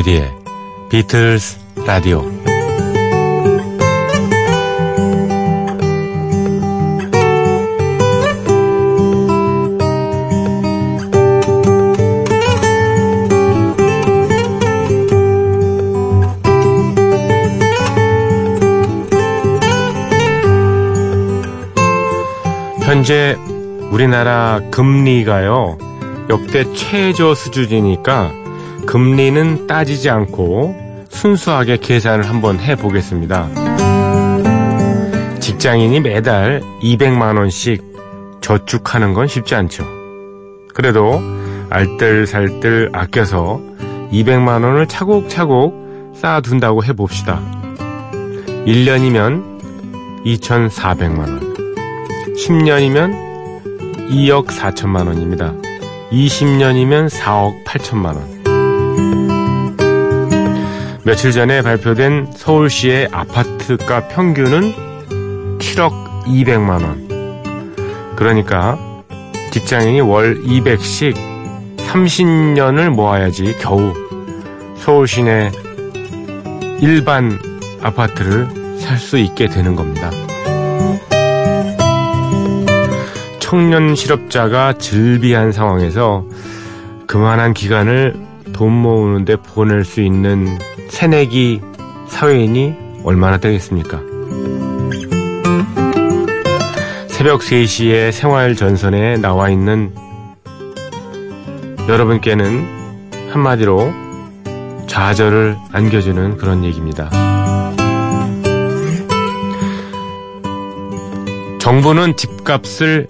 조피디의 비틀스 라디오. 현재 우리나라 금리가요 역대 최저 수준이니까 금리는 따지지 않고 순수하게 계산을 한번 해보겠습니다. 직장인이 매달 200만원씩 저축하는 건 쉽지 않죠. 그래도 알뜰살뜰 아껴서 200만원을 차곡차곡 쌓아둔다고 해봅시다. 1년이면 2,400만원. 10년이면 2억 4천만원입니다. 20년이면 4억 8천만원. 며칠 전에 발표된 서울시의 아파트가 평균은 7억 200만 원. 그러니까 직장인이 월 200씩 30년을 모아야지 겨우 서울 시내 일반 아파트를 살 수 있게 되는 겁니다. 청년 실업자가 즐비한 상황에서 그만한 기간을 돈 모으는데 보낼 수 있는 새내기 사회인이 얼마나 되겠습니까? 새벽 3시에 생활 전선에 나와 있는 여러분께는 한마디로 좌절을 안겨주는 그런 얘기입니다. 정부는 집값을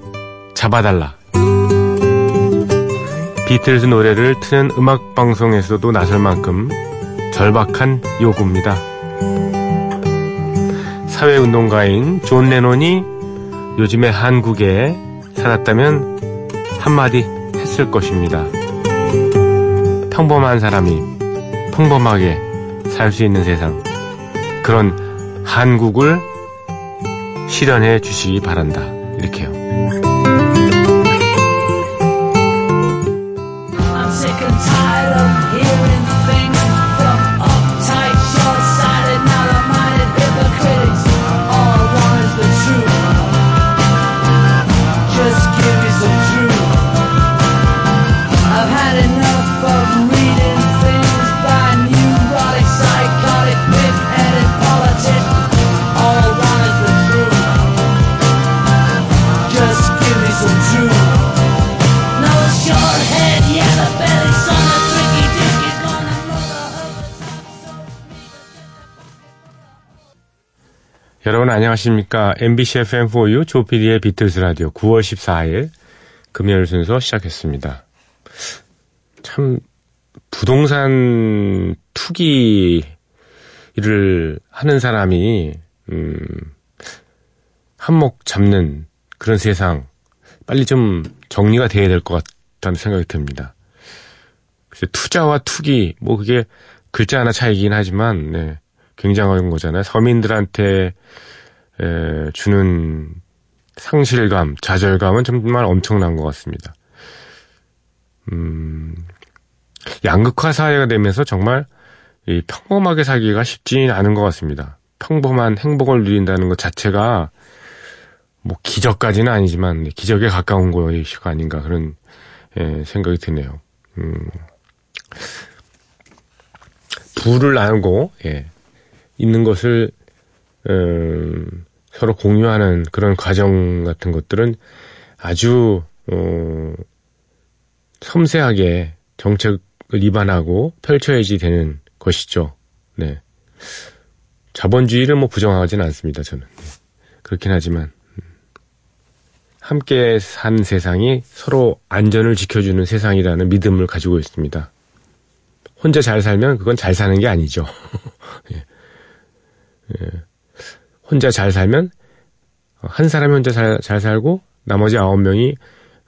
잡아달라. 비틀즈 노래를 트는 음악 방송에서도 나설 만큼 절박한 요구입니다. 사회운동가인 존 레논이 요즘에 한국에 살았다면 한마디 했을 것입니다. 평범한 사람이 평범하게 살 수 있는 세상. 그런 한국을 실현해 주시기 바란다. 이렇게요. 안녕하십니까. MBC FM4U 조피디의 비틀스 라디오 9월 14일 금요일 순서 시작했습니다. 참 부동산 투기를 하는 사람이 음, 한몫 잡는 그런 세상 빨리 좀 정리가 돼야 될 것 같다는 생각이 듭니다. 글쎄 투자와 투기 뭐 그게 글자 하나 차이긴 하지만 네. 굉장한 거잖아요. 서민들한테 에, 주는 상실감, 좌절감은 정말 엄청난 것 같습니다. 음, 양극화 사회가 되면서 정말 이 평범하게 살기가 쉽지는 않은 것 같습니다. 평범한 행복을 누린다는 것 자체가 뭐 기적까지는 아니지만 기적에 가까운 것이 아닌가 그런 예, 생각이 드네요. 음, 부를 나누고 예, 있는 것을 음, 서로 공유하는 그런 과정 같은 것들은 아주 어, 섬세하게 정책을 입안하고 펼쳐야지 되는 것이죠. 네. 자본주의를 뭐 부정하지는 않습니다. 저는 네. 그렇긴 하지만 음. 함께 산 세상이 서로 안전을 지켜주는 세상이라는 믿음을 가지고 있습니다. 혼자 잘 살면 그건 잘 사는 게 아니죠. 예. 예. 혼자 잘 살면 한 사람이 혼자 잘, 잘 살고 나머지 아홉 명이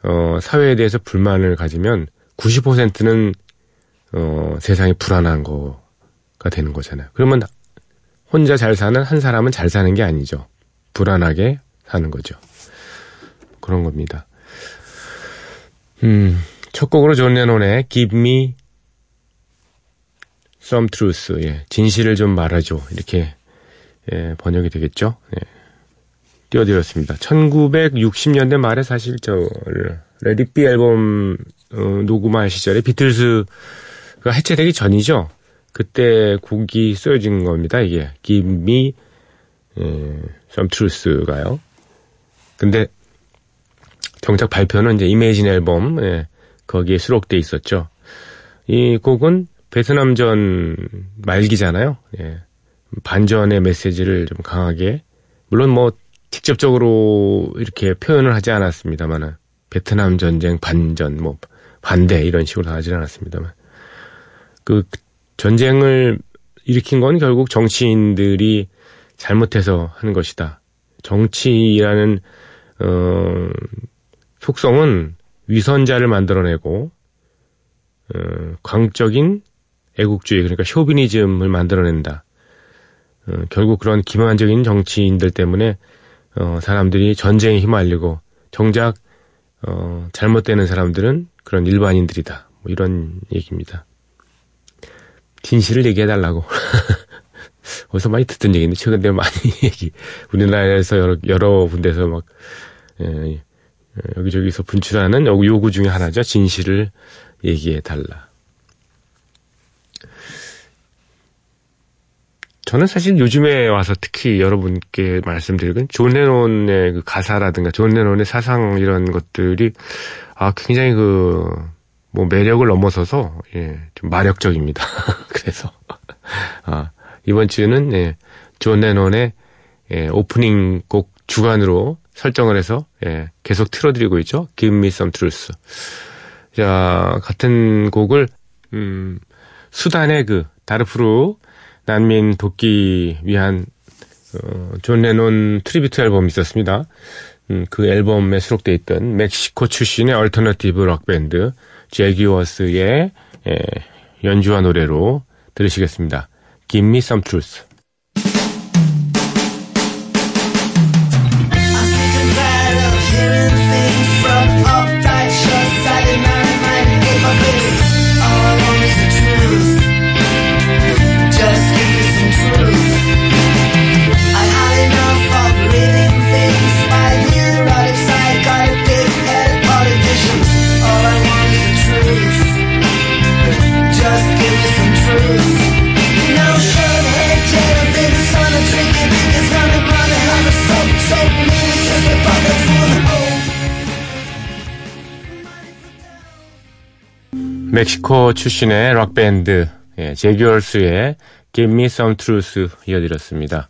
어, 사회에 대해서 불만을 가지면 90%는 어, 세상이 불안한 거가 되는 거잖아요. 그러면 혼자 잘 사는 한 사람은 잘 사는 게 아니죠. 불안하게 사는 거죠. 그런 겁니다. 음, 첫 곡으로 존 레논의 Give Me Some Truth. 예, 진실을 좀 말해줘. 이렇게 예, 번역이 되겠죠. 예. 띄워드렸습니다. 1960년대 말에 사실 저 Let It Be 앨범 어, 녹음할 시절에 비틀스가 해체되기 전이죠. 그때 곡이 쓰여진 겁니다. 이게 Give Me 예, Some Truth가요. 근데 정작 발표는 이제 이메이진 앨범 예, 거기에 수록돼 있었죠. 이 곡은 베트남전 말기잖아요. 예. 반전의 메시지를 좀 강하게 물론 뭐 직접적으로 이렇게 표현을 하지 않았습니다만은 베트남 전쟁 반전 뭐 반대 이런 식으로 하지 않았습니다만 그 전쟁을 일으킨 건 결국 정치인들이 잘못해서 하는 것이다. 정치라는 어 속성은 위선자를 만들어내고 어, 광적인 애국주의 그러니까 쇼비니즘을 만들어낸다. 어, 결국 그런 기만적인 정치인들 때문에 어, 사람들이 전쟁에 휘말리고 정작 어, 잘못되는 사람들은 그런 일반인들이다. 뭐 이런 얘기입니다. 진실을 얘기해달라고. 어디서 많이 듣던 얘기인데 최근에 많이 얘기 우리나라에서 여러, 여러 군데서 막 예, 예, 여기저기서 분출하는 요구 중에 하나죠. 진실을 얘기해달라. 저는 사실 요즘에 와서 특히 여러분께 말씀드리건 존 레논의 그 가사라든가 존 레논의 사상 이런 것들이 아 굉장히 그 뭐 매력을 넘어서서 예, 좀 마력적입니다. 그래서 아 이번 주는 예, 존 레논의 예, 오프닝 곡 주간으로 설정을 해서 예, 계속 틀어드리고 있죠. Give Me Some Truth. 자 같은 곡을 음, 수단의 그 다르푸르 난민 돕기 위한 어, 존 레논 tribute 앨범이 있었습니다. 음, 그 앨범에 수록되어 있던 멕시코 출신의 얼터너티브 록밴드 Jaguares의 예, 연주와 노래로 들으시겠습니다. Give me some truth. 멕시코 출신의 락밴드 예, Jaguares의 Give Me Some Truth 이어드렸습니다.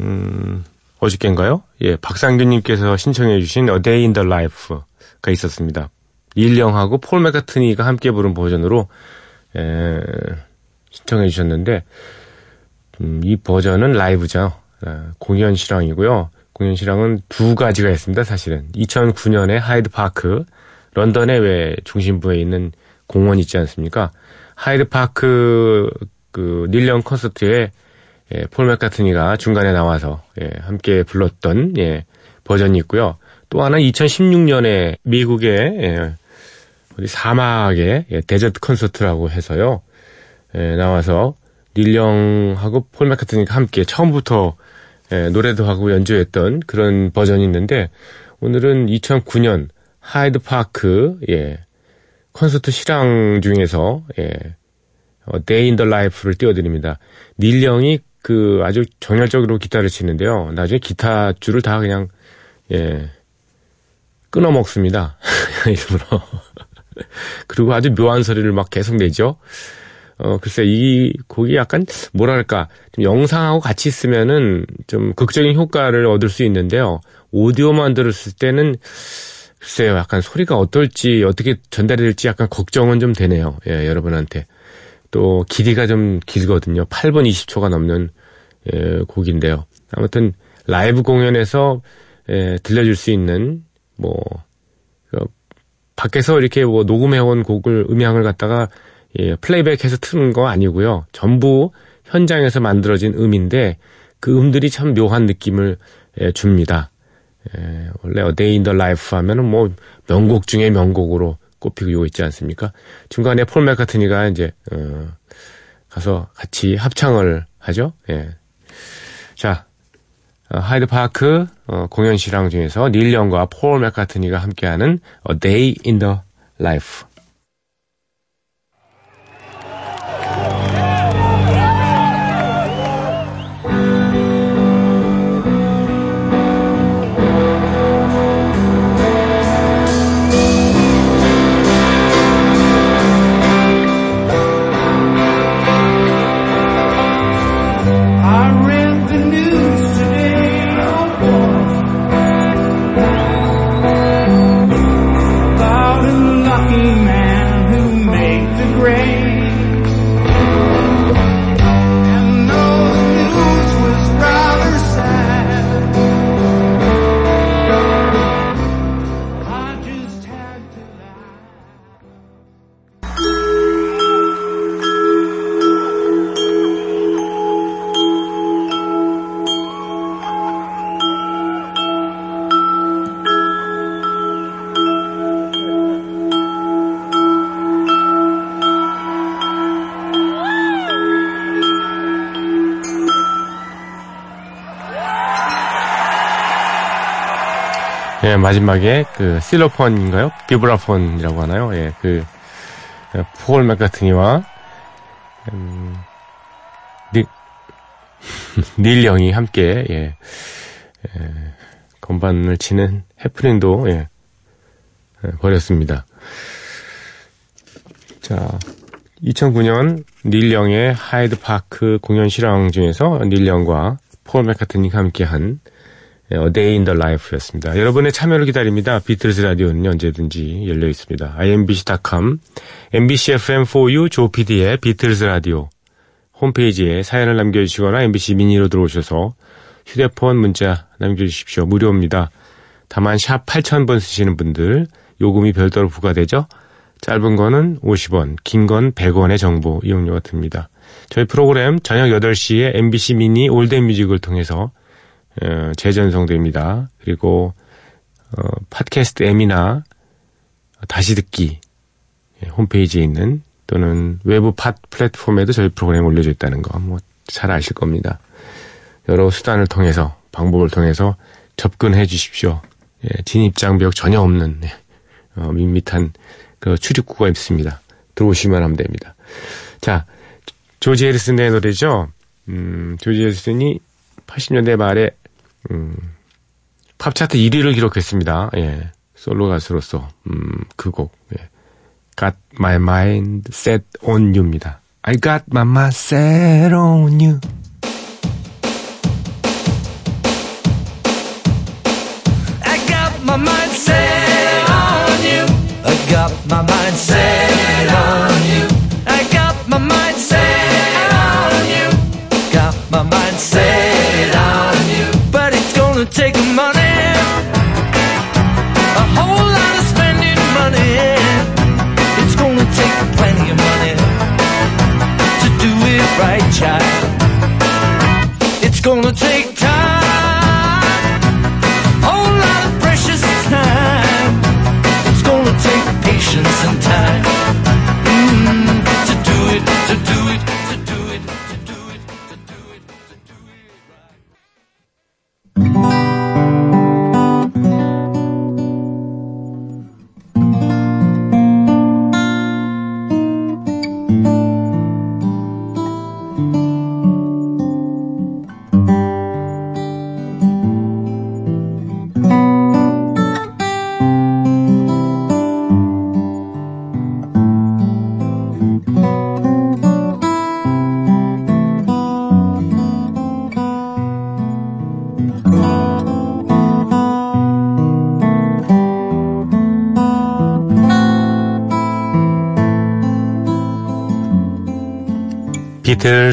음, 어저께인가요? 예, 박상균님께서 신청해 주신 A Day in the Life가 있었습니다. 닐 영하고 폴 맥카트니가 함께 부른 버전으로 예, 신청해 주셨는데 음, 이 버전은 라이브죠. 아, 공연 실황이고요. 공연 실황은 두 가지가 있습니다. 사실은 2009년에 하이드 파크 런던의 왜 중심부에 있는 공원 있지 않습니까? 하이드 파크 그 닐 영 콘서트에 예, 폴 맥카트니가 중간에 나와서 예, 함께 불렀던 예, 버전이 있고요. 또 하나 2016년에 미국의 예, 어디 사막의 예, desert 콘서트라고 해서요. 예, 나와서 닐 영하고 폴 맥카트니가 함께 처음부터 예, 노래도 하고 연주했던 그런 버전이 있는데 오늘은 2009년 하이드 파크 예, 콘서트 실황 중에서 예, 어, Day in the Life를 띄워드립니다. 닐 영이 그 아주 정열적으로 기타를 치는데요. 나중에 기타 줄을 다 그냥 예 끊어 먹습니다. 일부러. 그리고 아주 묘한 소리를 막 계속 내죠. 어 글쎄 이 곡이 약간 뭐랄까 좀 영상하고 같이 있으면은 좀 극적인 효과를 얻을 수 있는데요. 오디오만 들었을 때는 글쎄요, 약간 소리가 어떨지, 어떻게 전달이 될지 약간 걱정은 좀 되네요. 예, 여러분한테. 또, 길이가 좀 길거든요. 8분 20초가 넘는, 예, 곡인데요. 아무튼, 라이브 공연에서, 예, 들려줄 수 있는, 뭐, 그, 밖에서 이렇게 뭐 녹음해온 곡을, 음향을 갖다가, 예, 플레이백해서 트는 거 아니고요. 전부 현장에서 만들어진 음인데, 그 음들이 참 묘한 느낌을 예, 줍니다. 예, 원래 A Day in the Life 하면은 뭐 명곡 중에 명곡으로 꼽히고 있지 않습니까? 중간에 폴 맥카트니가 이제 어, 가서 같이 합창을 하죠. 예. 자, 어, 하이드 파크 어, 공연 실황 중에서 닐 영과 폴 맥카트니가 함께하는 A Day in the Life. 예, 마지막에 그 실로폰인가요? 비브라폰이라고 하나요? 예, 그, 어, 폴 맥카트니와, 음, 닐, 닐 영이 함께, 예, 예, 건반을 치는 해프닝도, 예, 예, 벌였습니다. 자, 2009년 닐 영의 하이드 파크 공연 실황 중에서 닐 영과 폴 맥카트니가 함께한 예, A Day in the Life였습니다. 여러분의 참여를 기다립니다. 비틀즈 라디오는 언제든지 열려 있습니다. imbc.com, mbc FM4U 조PD의 비틀즈 라디오 홈페이지에 사연을 남겨주시거나 mbc 미니로 들어오셔서 휴대폰 문자 남겨주십시오. 무료입니다. 다만 샵 8000번 쓰시는 분들 요금이 별도로 부과되죠. 짧은 거는 50원, 긴 건 100원의 정보 이용료가 듭니다. 저희 프로그램 저녁 8시에 MBC 미니 Old Music을 통해서 어, 재전송됩니다. 그리고 어, 팟캐스트 M이나 다시 듣기 예, 홈페이지에 있는 또는 외부 팟 플랫폼에도 저희 프로그램 올려져 있다는 거 뭐 잘 아실 겁니다. 여러 수단을 통해서 방법을 통해서 접근해 주십시오. 예, 진입 장벽 전혀 없는 예, 어, 밋밋한 그 출입구가 있습니다. 들어오시면 하면 됩니다. 자, 조지 해리슨의 노래죠. 음, 조지 해리슨이 80년대 말에 음, 팝 차트 1위를 기록했습니다. 예. 솔로 가수로서 음, 그 곡. 예. Got my mind set on you입니다. I got my mind set on you. I got my mind set on you. I got my mind set 비틀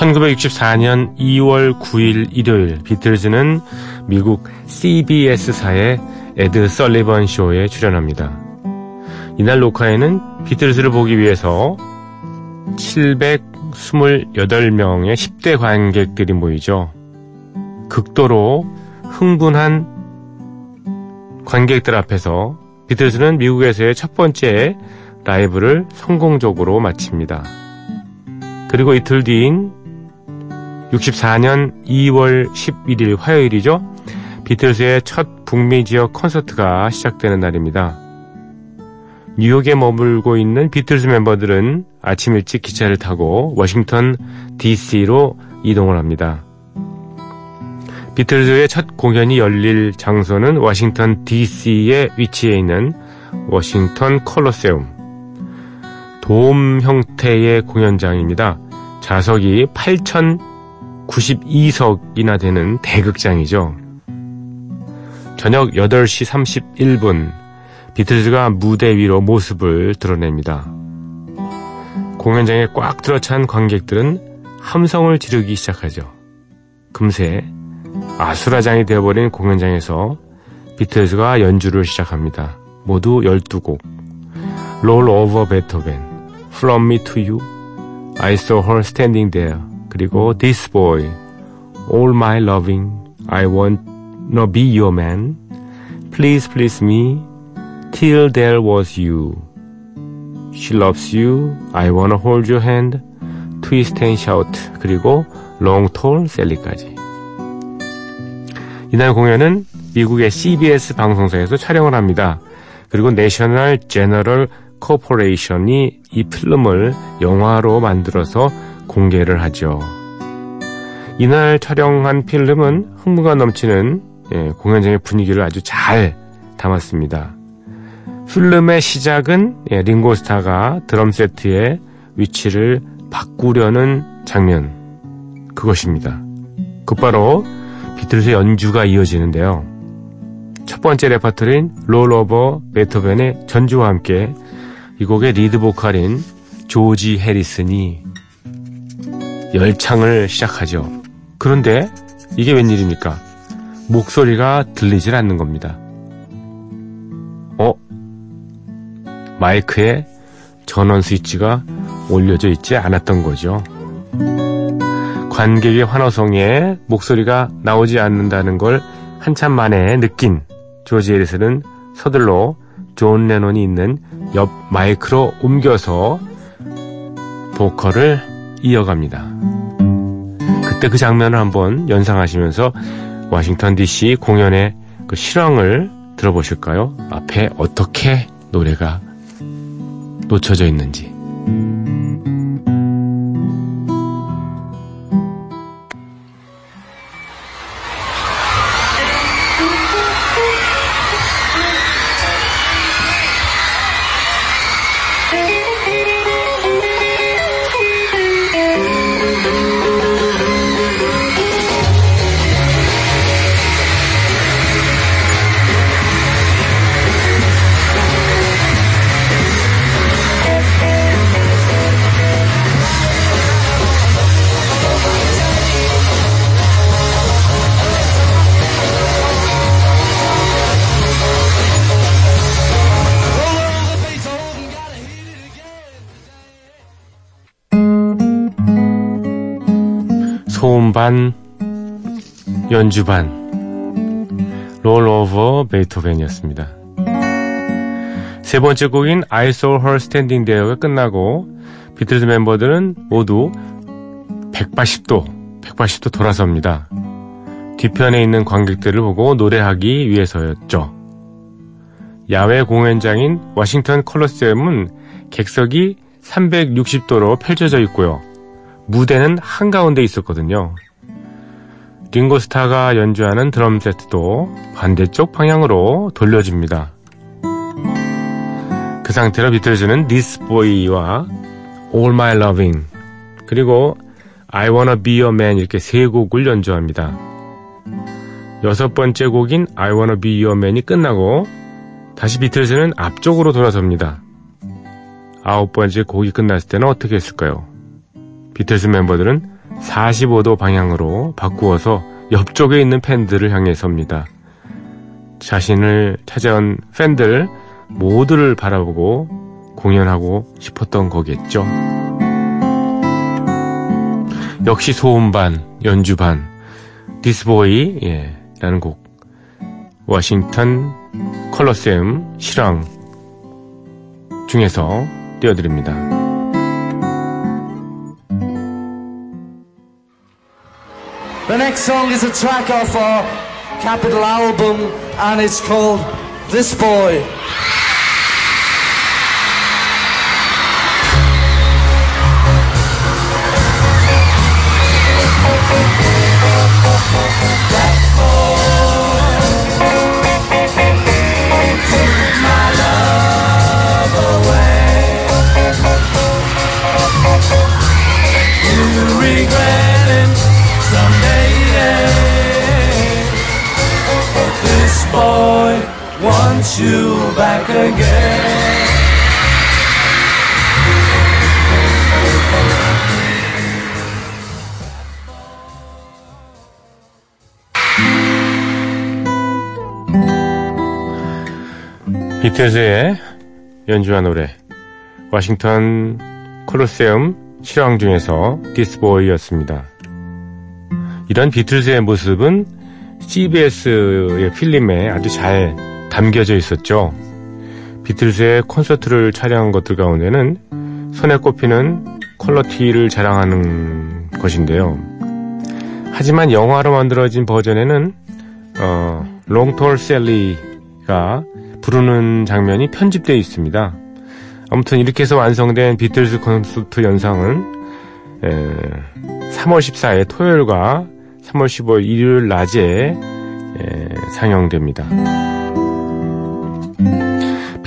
1964년 2월 9일 일요일 비틀즈는 미국 CBS사의 에드 설리번 쇼에 출연합니다. 이날 녹화에는 비틀즈를 보기 위해서 728명의 10대 관객들이 모이죠. 극도로 흥분한 관객들 앞에서 비틀즈는 미국에서의 첫 번째 라이브를 성공적으로 마칩니다. 그리고 이틀 뒤인 64년 2월 11일 화요일이죠. 비틀즈의 첫 북미 지역 콘서트가 시작되는 날입니다. 뉴욕에 머물고 있는 비틀즈 멤버들은 아침 일찍 기차를 타고 워싱턴 DC로 이동을 합니다. 비틀즈의 첫 공연이 열릴 장소는 워싱턴 DC에 위치해 있는 워싱턴 콜로세움. 돔 형태의 공연장입니다. 좌석이 8,092석이나 되는 대극장이죠. 저녁 8시 31분 비틀즈가 무대 위로 모습을 드러냅니다. 공연장에 꽉 들어찬 관객들은 함성을 지르기 시작하죠. 금세 아수라장이 되어버린 공연장에서 비틀즈가 연주를 시작합니다. 모두 12곡. Roll Over Beethoven, From Me to You, I Saw Her Standing There, 그리고 This Boy, All My Loving, I Want No Be Your Man, Please Please Me, Till There Was You, She Loves You, I Wanna Hold Your Hand, Twist and Shout, 그리고 Long Tall Sally까지. 이날 공연은 미국의 CBS 방송사에서 촬영을 합니다. 그리고 National General Corporation이 이 필름을 영화로 만들어서 공개를 하죠. 이날 촬영한 필름은 흥분이 넘치는 예, 공연장의 분위기를 아주 잘 담았습니다. 필름의 시작은 예, 링고스타가 드럼 세트의 위치를 바꾸려는 장면 그것입니다. 곧바로 비틀즈 연주가 이어지는데요. 첫 번째 레파토리인 Roll Over Beethoven의 전주와 함께 이 곡의 리드 보컬인 조지 해리슨이 열창을 시작하죠. 그런데 이게 웬일입니까? 목소리가 들리질 않는 겁니다. 어? 마이크에 전원 스위치가 올려져 있지 않았던 거죠. 관객의 환호성에 목소리가 나오지 않는다는 걸 한참 만에 느낀 조지 해리슨은 서둘러 존 레논이 있는 옆 마이크로 옮겨서 보컬을 이어갑니다. 그때 그 장면을 한번 연상하시면서 워싱턴 DC 공연의 그 실황을 들어보실까요? 앞에 어떻게 노래가 놓쳐져 있는지. 반, 연주 반, 롤 오버 베이토벤이었습니다. 세 번째 곡인 I Saw Her Standing There가 끝나고 비틀즈 멤버들은 모두 180도, 180도 돌아섭니다. 뒤편에 있는 관객들을 보고 노래하기 위해서였죠. 야외 공연장인 워싱턴 콜로세움은 객석이 360도로 펼쳐져 있고요. 무대는 한가운데 있었거든요. 링고스타가 연주하는 드럼 세트도 반대쪽 방향으로 돌려집니다. 그 상태로 비틀즈는 This Boy와 All My Loving 그리고 I Wanna Be Your Man 이렇게 세 곡을 연주합니다. 여섯 번째 곡인 I Wanna Be Your Man이 끝나고 다시 비틀즈는 앞쪽으로 돌아섭니다. 아홉 번째 곡이 끝났을 때는 어떻게 했을까요? 비틀즈 멤버들은 45도 방향으로 바꾸어서 옆쪽에 있는 팬들을 향해 섭니다. 자신을 찾아온 팬들 모두를 바라보고 공연하고 싶었던 거겠죠. 역시 소음 반, 연주 반, 디스보이, 예, 라는 곡. 워싱턴 컬러셈 실황 중에서 띄워드립니다. The next song is a track off our Capital album and it's called This Boy. Boy wants you back again. 비틀즈의 연주한 노래 워싱턴 콜로세움 실황 중에서 디스보이였습니다. 이런 비틀즈의 모습은 CBS의 필름에 아주 잘 담겨져 있었죠. 비틀즈의 콘서트를 촬영한 것들 가운데는 손에 꼽히는 퀄러티를 자랑하는 것인데요. 하지만 영화로 만들어진 버전에는 어, 롱톨 셀리가 부르는 장면이 편집되어 있습니다. 아무튼 이렇게 해서 완성된 비틀즈 콘서트 영상은 3월 14일 토요일과 3월 15일 일요일 낮에 에, 상영됩니다.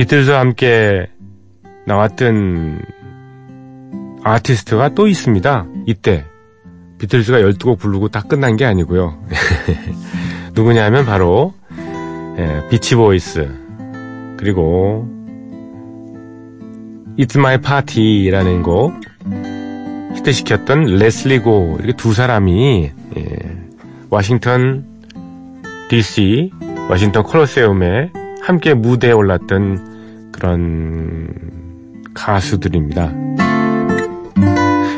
비틀즈와 함께 나왔던 아티스트가 또 있습니다. 이때 비틀즈가 12곡 부르고 다 끝난 게 아니고요. 누구냐면 바로 에, 비치보이스 그리고 It's My Party라는 곡 히트시켰던 레슬리 고 이렇게 두 사람이 예, 워싱턴 DC 워싱턴 콜로세움에 함께 무대에 올랐던 그런 가수들입니다.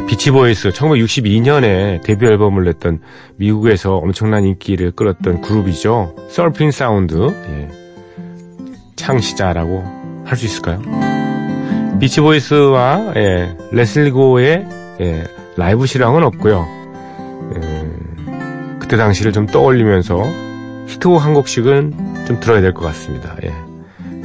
비치보이스 1962년에 데뷔 앨범을 냈던 미국에서 엄청난 인기를 끌었던 그룹이죠. 서핑 사운드 예, 창시자라고 할 수 있을까요? 비치보이스와 예, 레슬리고의 예, 라이브 실황은 없고요. 예, 그때 당시를 좀 떠올리면서 히트곡 한 곡씩은 좀 들어야 될 것 같습니다. 예.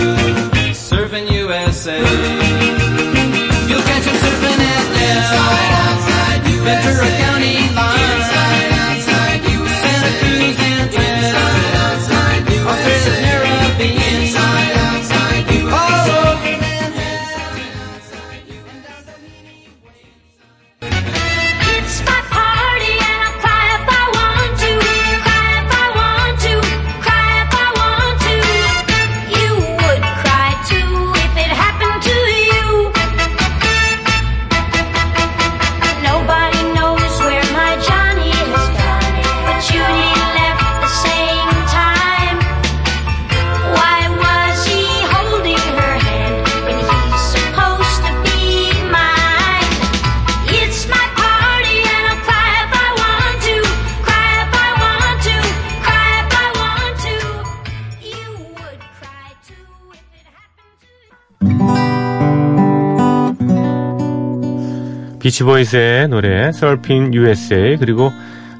비치보이스의 노래 Surfing USA 그리고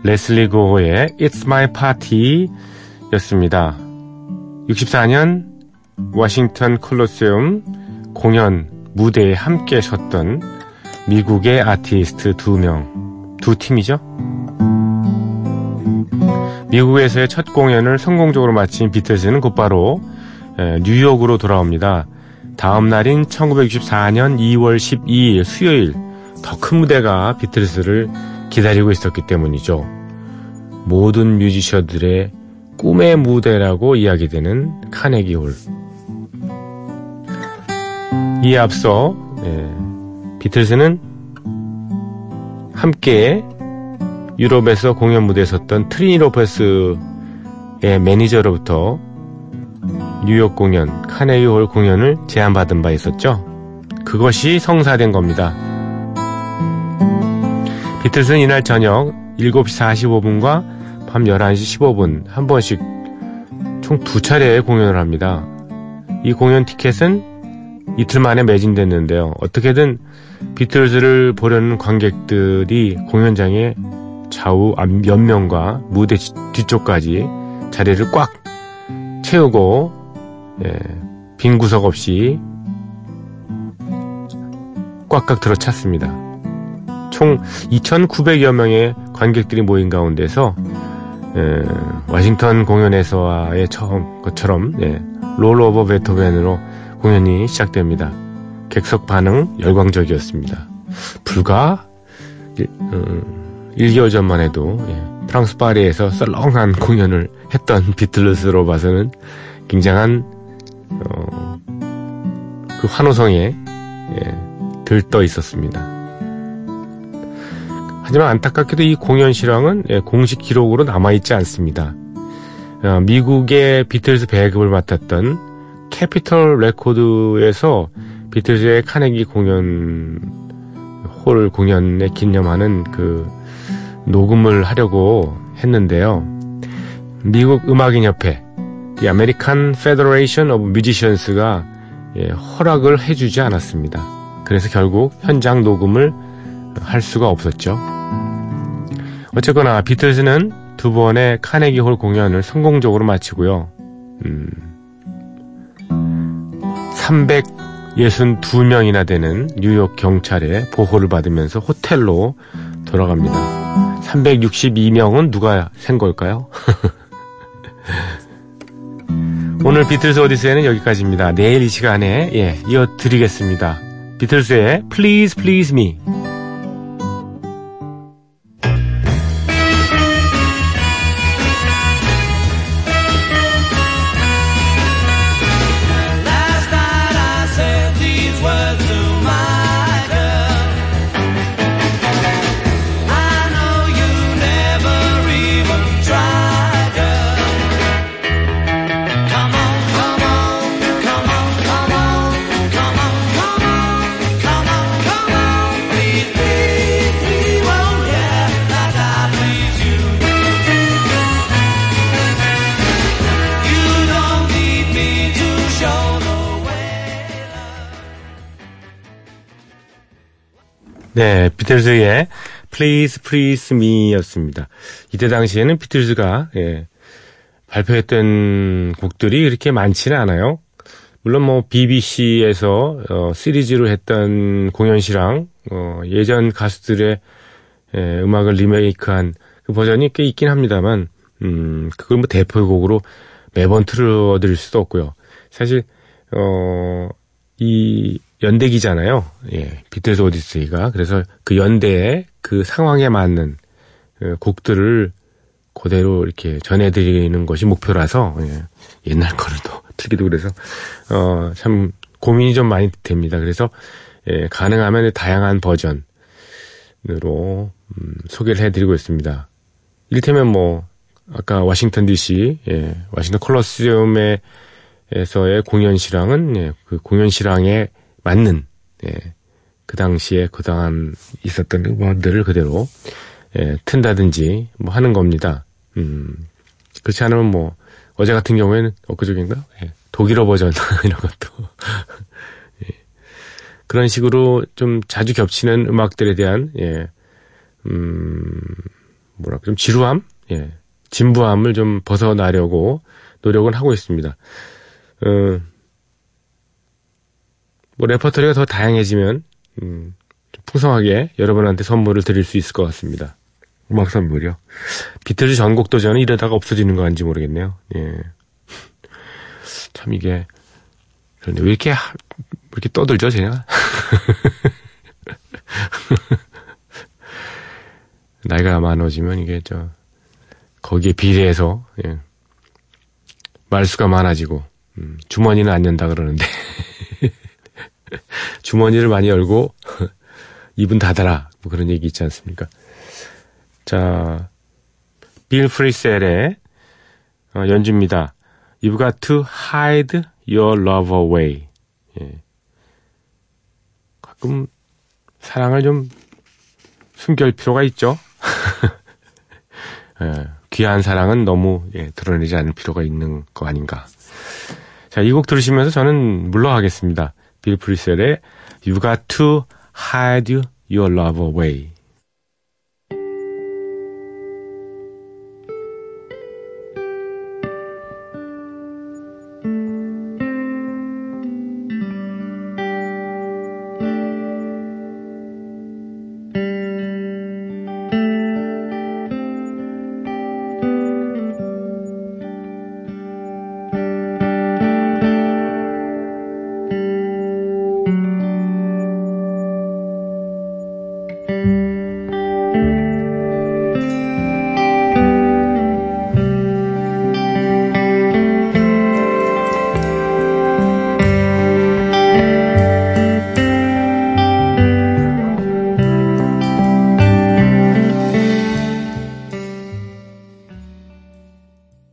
레슬리 고의 It's My Party 였습니다. 64년 워싱턴 콜로세움 공연 무대에 함께 섰던 미국의 아티스트 두 명, 두 팀이죠. 미국에서의 첫 공연을 성공적으로 마친 비틀즈는 곧바로 에, 뉴욕으로 돌아옵니다. 다음 날인 1964년 2월 12일 수요일 더 큰 무대가 비틀즈를 기다리고 있었기 때문이죠. 모든 뮤지션들의 꿈의 무대라고 이야기되는 카네기 홀. 이에 앞서 예, 비틀즈는 함께 유럽에서 공연 무대에 섰던 트리니 로페스의 매니저로부터 뉴욕 공연, 카네기 홀 공연을 제안받은 바 있었죠. 그것이 성사된 겁니다. 비틀스는 이날 저녁 7시 45분과 밤 11시 15분 한 번씩 총 두 차례의 공연을 합니다. 이 공연 티켓은 이틀 만에 매진됐는데요. 어떻게든 비틀즈를 보려는 관객들이 공연장에 좌우 앞- 옆면과 무대 뒤- 뒤쪽까지 자리를 꽉 채우고 예, 빈 구석 없이 꽉꽉 들어찼습니다. 총 2,900여 명의 관객들이 모인 가운데서 예, 워싱턴 공연에서의 처음 것처럼 예, 롤 오버 베토벤으로 공연이 시작됩니다. 객석 반응 열광적이었습니다. 불과 일, 음, 1개월 전만 해도 예, 프랑스 파리에서 썰렁한 공연을 했던 비틀즈로 봐서는 굉장한 어, 그 환호성에 예, 들떠 있었습니다. 하지만 안타깝게도 이 공연 실황은 예, 공식 기록으로 남아있지 않습니다. 어, 미국의 비틀즈 배급을 맡았던 캐피털 레코드에서 비틀즈의 카네기 공연 홀 공연에 기념하는 그 녹음을 하려고 했는데요. 미국 음악인 협회, The American Federation of Musicians가 예, 허락을 해주지 않았습니다. 그래서 결국 현장 녹음을 할 수가 없었죠. 어쨌거나 비틀즈는 두 번의 카네기 홀 공연을 성공적으로 마치고요. 음, 362명이나 되는 뉴욕 경찰의 보호를 받으면서 호텔로 돌아갑니다. 362명은 누가 센 걸까요? 오늘 비틀스 오디세이는 여기까지입니다. 내일 이 시간에 예, 이어드리겠습니다. 비틀스의 Please Please Me 비틀즈의 Please Please Me 였습니다. 이때 당시에는 비틀즈가 예, 발표했던 곡들이 그렇게 많지는 않아요. 물론 뭐 BBC에서 어, 시리즈로 했던 공연시랑 어, 예전 가수들의 예, 음악을 리메이크한 그 버전이 꽤 있긴 합니다만 음, 그걸 뭐 대표곡으로 매번 틀어드릴 수도 없고요. 사실 어, 이 연대기잖아요. 예, 비틀즈 오디세이가. 그래서 그 연대의 그 상황에 맞는 그 곡들을 그대로 이렇게 전해드리는 것이 목표라서, 예, 옛날 거를 또 틀기도 그래서, 어, 참 고민이 좀 많이 됩니다. 그래서, 예, 가능하면 다양한 버전으로, 음, 소개를 해드리고 있습니다. 이를테면 뭐, 아까 워싱턴 DC, 예, 워싱턴 콜로세움에 에서의 공연 실황은 예, 그 공연 실황에 맞는 예, 그 당시에 그동안 있었던 음악들을 그대로 예, 튼다든지 뭐 하는 겁니다. 음, 그렇지 않으면 뭐 어제 같은 경우에는 엊그저께인가 예, 독일어 버전 이런 것도 예. 그런 식으로 좀 자주 겹치는 음악들에 대한 예, 음, 뭐랄까 좀 지루함, 예, 진부함을 좀 벗어나려고 노력은 하고 있습니다. 어, 뭐 레퍼토리가 더 다양해지면 음, 좀 풍성하게 여러분한테 선물을 드릴 수 있을 것 같습니다. 음악 선물이요. 비틀즈 전곡도 저는 이러다가 없어지는 거 아닌지 모르겠네요. 예. 참 이게 그런데 왜 이렇게 하- 왜 이렇게 떠들죠, 제가? 나이가 많아지면 이게 저 거기에 비례해서 예. 말수가 많아지고 음, 주머니는 안 연다 그러는데 주머니를 많이 열고 입은 닫아라 뭐 그런 얘기 있지 않습니까? 자, 빌 프리셀의 어, 연주입니다. You've got to hide your love away. 예. 가끔 사랑을 좀 숨길 필요가 있죠. 예, 귀한 사랑은 너무 예, 드러내지 않을 필요가 있는 거 아닌가. 자, 이 곡 들으시면서 저는 물러가겠습니다. 빌 프리셀의 You've got to hide your love away.